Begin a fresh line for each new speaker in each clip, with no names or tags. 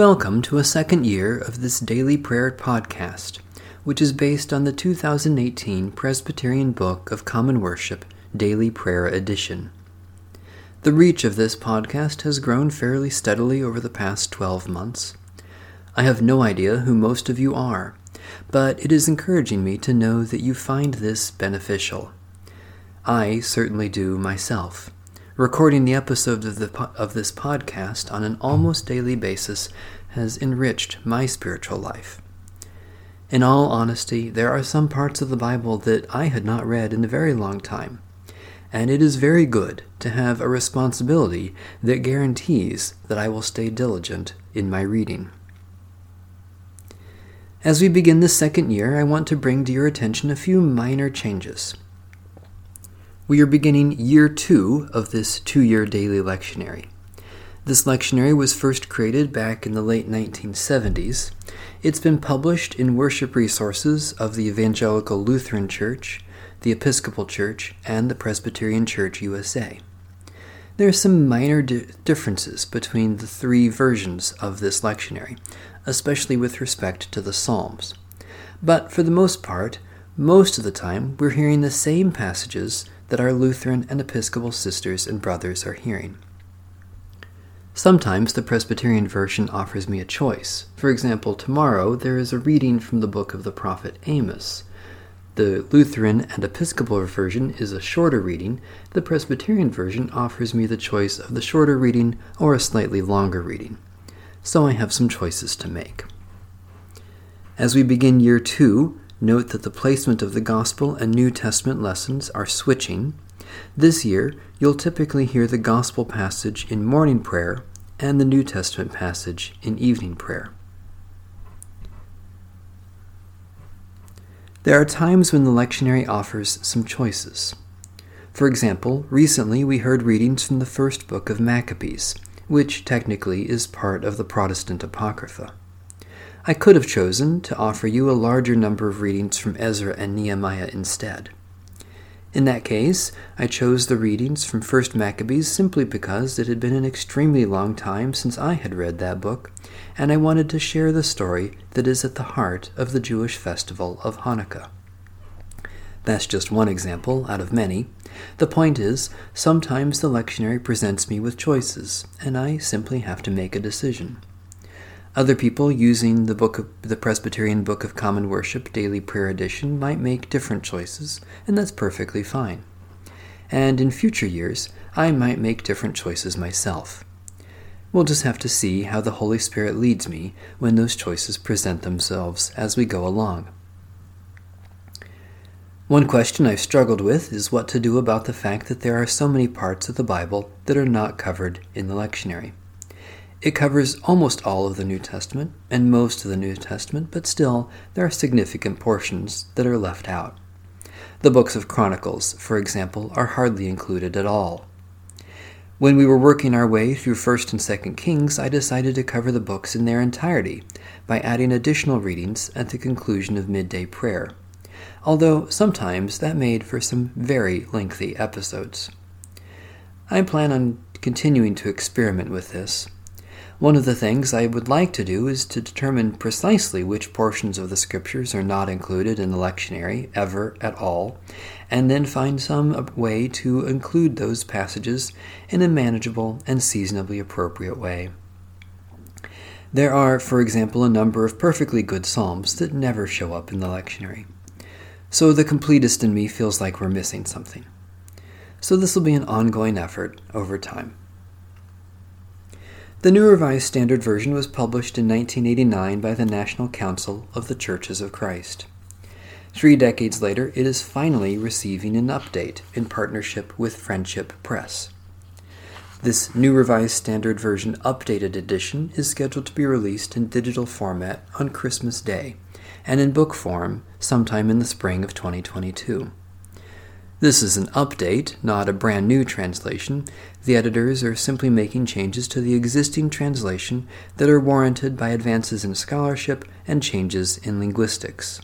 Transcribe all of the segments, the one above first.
Welcome to a second year of this daily prayer podcast, which is based on the 2018 Presbyterian Book of Common Worship Daily Prayer Edition. The reach of this podcast has grown fairly steadily over the past 12 months. I have no idea who most of you are, but it is encouraging me to know that you find this beneficial. I certainly do myself. Recording the episodes of, the, of this podcast on an almost daily basis has enriched my spiritual life. In all honesty, there are some parts of the Bible that I had not read in a very long time and it is very good to have a responsibility that guarantees that I will stay diligent in my reading. As we begin the second year, I want to bring to your attention a few minor changes. We are beginning year two of this two year daily lectionary. This lectionary was first created back in the late 1970s. It's been published in worship resources of the Evangelical Lutheran Church the Episcopal Church, and the Presbyterian Church USA. There are some minor di- differences between the three versions of this lectionary, especially with respect to the Psalms. But for the most part, most of the time, we're hearing the same passages that our Lutheran and Episcopal sisters and brothers are hearing. Sometimes the Presbyterian version offers me a choice. For example, tomorrow there is a reading from the book of the prophet Amos, the Lutheran and Episcopal version is a shorter reading. The Presbyterian version offers me the choice of the shorter reading or a slightly longer reading. So I have some choices to make. As we begin year two, note that the placement of the Gospel and New Testament lessons are switching. This year, you'll typically hear the Gospel passage in morning prayer and the New Testament passage in evening prayer. There are times when the lectionary offers some choices. For example, recently we heard readings from the first book of Maccabees, which technically is part of the Protestant Apocrypha. I could have chosen to offer you a larger number of readings from Ezra and Nehemiah instead. In that case, I chose the readings from 1st Maccabees simply because it had been an extremely long time since I had read that book, and I wanted to share the story that is at the heart of the Jewish festival of Hanukkah. That's just one example out of many. The point is, sometimes the lectionary presents me with choices, and I simply have to make a decision. Other people using the book of the Presbyterian Book of Common Worship Daily Prayer Edition might make different choices, and that's perfectly fine. And in future years, I might make different choices myself. We'll just have to see how the Holy Spirit leads me when those choices present themselves as we go along. One question I've struggled with is what to do about the fact that there are so many parts of the Bible that are not covered in the lectionary. It covers almost all of the New Testament and most of the New Testament, but still, there are significant portions that are left out. The books of Chronicles, for example, are hardly included at all. When we were working our way through 1st and 2nd Kings, I decided to cover the books in their entirety by adding additional readings at the conclusion of midday prayer, although sometimes that made for some very lengthy episodes. I plan on continuing to experiment with this one of the things I would like to do is to determine precisely which portions of the scriptures are not included in the lectionary ever at all, and then find some way to include those passages in a manageable and seasonably appropriate way. There are, for example, a number of perfectly good psalms that never show up in the lectionary. So the completist in me feels like we're missing something. So this will be an ongoing effort over time. The New Revised Standard Version was published in 1989 by the National Council of the Churches of Christ. Three decades later, it is finally receiving an update in partnership with Friendship Press. This New Revised Standard Version updated edition is scheduled to be released in digital format on Christmas Day and in book form sometime in the spring of 2022. This is an update, not a brand new translation. The editors are simply making changes to the existing translation that are warranted by advances in scholarship and changes in linguistics.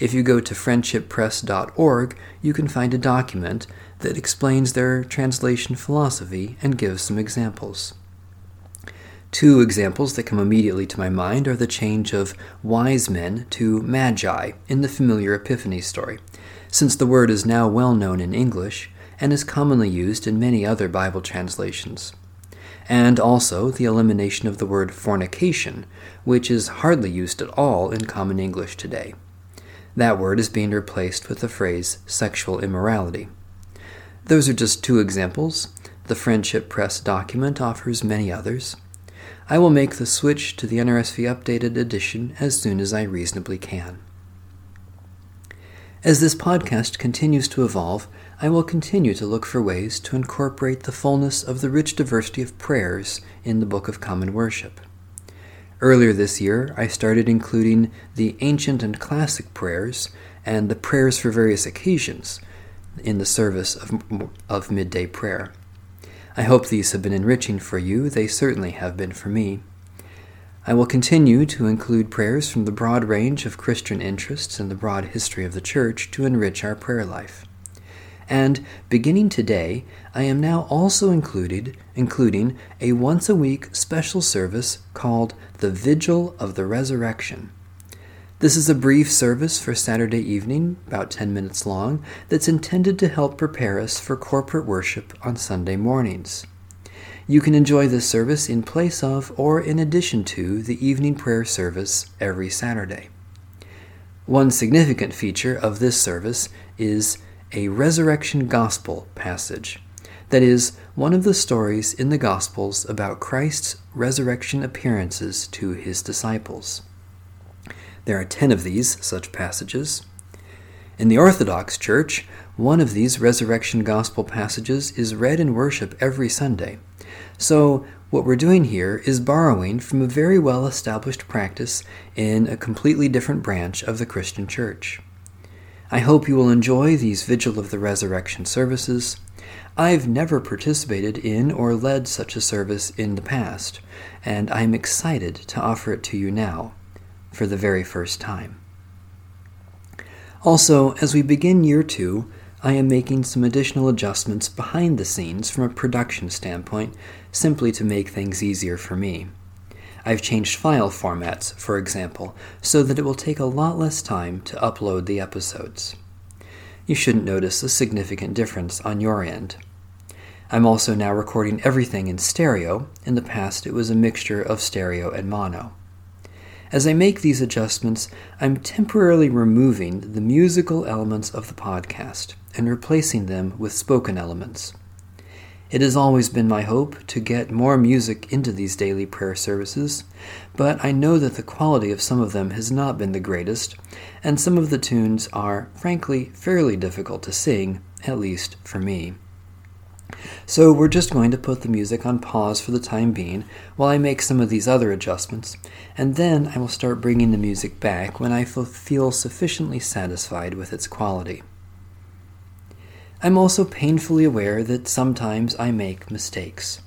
If you go to friendshippress.org, you can find a document that explains their translation philosophy and gives some examples. Two examples that come immediately to my mind are the change of wise men to magi in the familiar Epiphany story, since the word is now well known in English and is commonly used in many other Bible translations. And also the elimination of the word fornication, which is hardly used at all in common English today. That word is being replaced with the phrase sexual immorality. Those are just two examples. The Friendship Press document offers many others. I will make the switch to the NRSV updated edition as soon as I reasonably can. As this podcast continues to evolve, I will continue to look for ways to incorporate the fullness of the rich diversity of prayers in the Book of Common Worship. Earlier this year, I started including the ancient and classic prayers and the prayers for various occasions in the service of, of midday prayer. I hope these have been enriching for you. They certainly have been for me. I will continue to include prayers from the broad range of Christian interests and the broad history of the Church to enrich our prayer life. And beginning today, I am now also included including a once a week special service called the Vigil of the Resurrection. This is a brief service for Saturday evening, about 10 minutes long, that's intended to help prepare us for corporate worship on Sunday mornings. You can enjoy this service in place of or in addition to the evening prayer service every Saturday. One significant feature of this service is a resurrection gospel passage. That is, one of the stories in the Gospels about Christ's resurrection appearances to his disciples. There are ten of these such passages. In the Orthodox Church, one of these resurrection gospel passages is read in worship every Sunday. So, what we're doing here is borrowing from a very well established practice in a completely different branch of the Christian Church. I hope you will enjoy these Vigil of the Resurrection services. I've never participated in or led such a service in the past, and I am excited to offer it to you now, for the very first time. Also, as we begin year two, I am making some additional adjustments behind the scenes from a production standpoint, simply to make things easier for me. I've changed file formats, for example, so that it will take a lot less time to upload the episodes. You shouldn't notice a significant difference on your end. I'm also now recording everything in stereo. In the past, it was a mixture of stereo and mono. As I make these adjustments, I'm temporarily removing the musical elements of the podcast and replacing them with spoken elements. It has always been my hope to get more music into these daily prayer services, but I know that the quality of some of them has not been the greatest, and some of the tunes are, frankly, fairly difficult to sing, at least for me. So we're just going to put the music on pause for the time being while I make some of these other adjustments, and then I will start bringing the music back when I feel sufficiently satisfied with its quality. I'm also painfully aware that sometimes I make mistakes.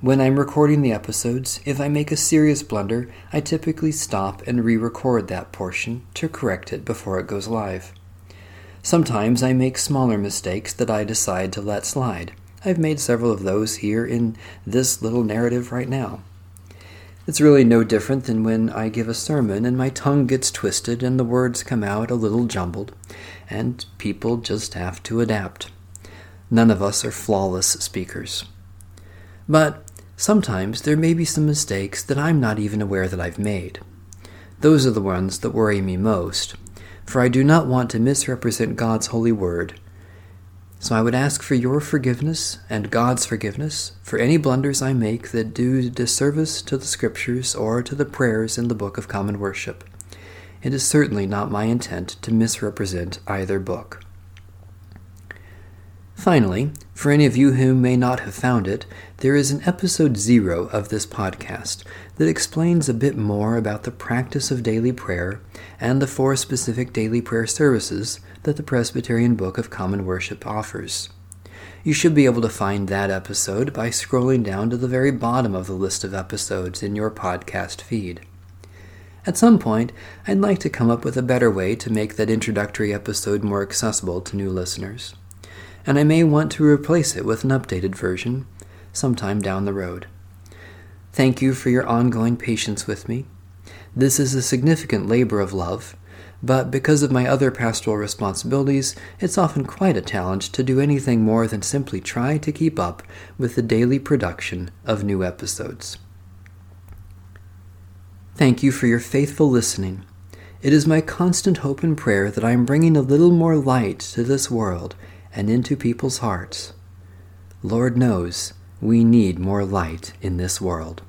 When I'm recording the episodes, if I make a serious blunder, I typically stop and re record that portion to correct it before it goes live. Sometimes I make smaller mistakes that I decide to let slide. I've made several of those here in this little narrative right now. It's really no different than when I give a sermon and my tongue gets twisted and the words come out a little jumbled, and people just have to adapt. None of us are flawless speakers. But sometimes there may be some mistakes that I'm not even aware that I've made. Those are the ones that worry me most, for I do not want to misrepresent God's holy word so I would ask for your forgiveness and God's forgiveness for any blunders I make that do disservice to the Scriptures or to the prayers in the Book of Common Worship. It is certainly not my intent to misrepresent either book. Finally, for any of you who may not have found it, there is an episode zero of this podcast that explains a bit more about the practice of daily prayer and the four specific daily prayer services that the Presbyterian Book of Common Worship offers. You should be able to find that episode by scrolling down to the very bottom of the list of episodes in your podcast feed. At some point, I'd like to come up with a better way to make that introductory episode more accessible to new listeners and I may want to replace it with an updated version sometime down the road. Thank you for your ongoing patience with me. This is a significant labor of love, but because of my other pastoral responsibilities, it's often quite a challenge to do anything more than simply try to keep up with the daily production of new episodes. Thank you for your faithful listening. It is my constant hope and prayer that I am bringing a little more light to this world and into people's hearts. Lord knows we need more light in this world.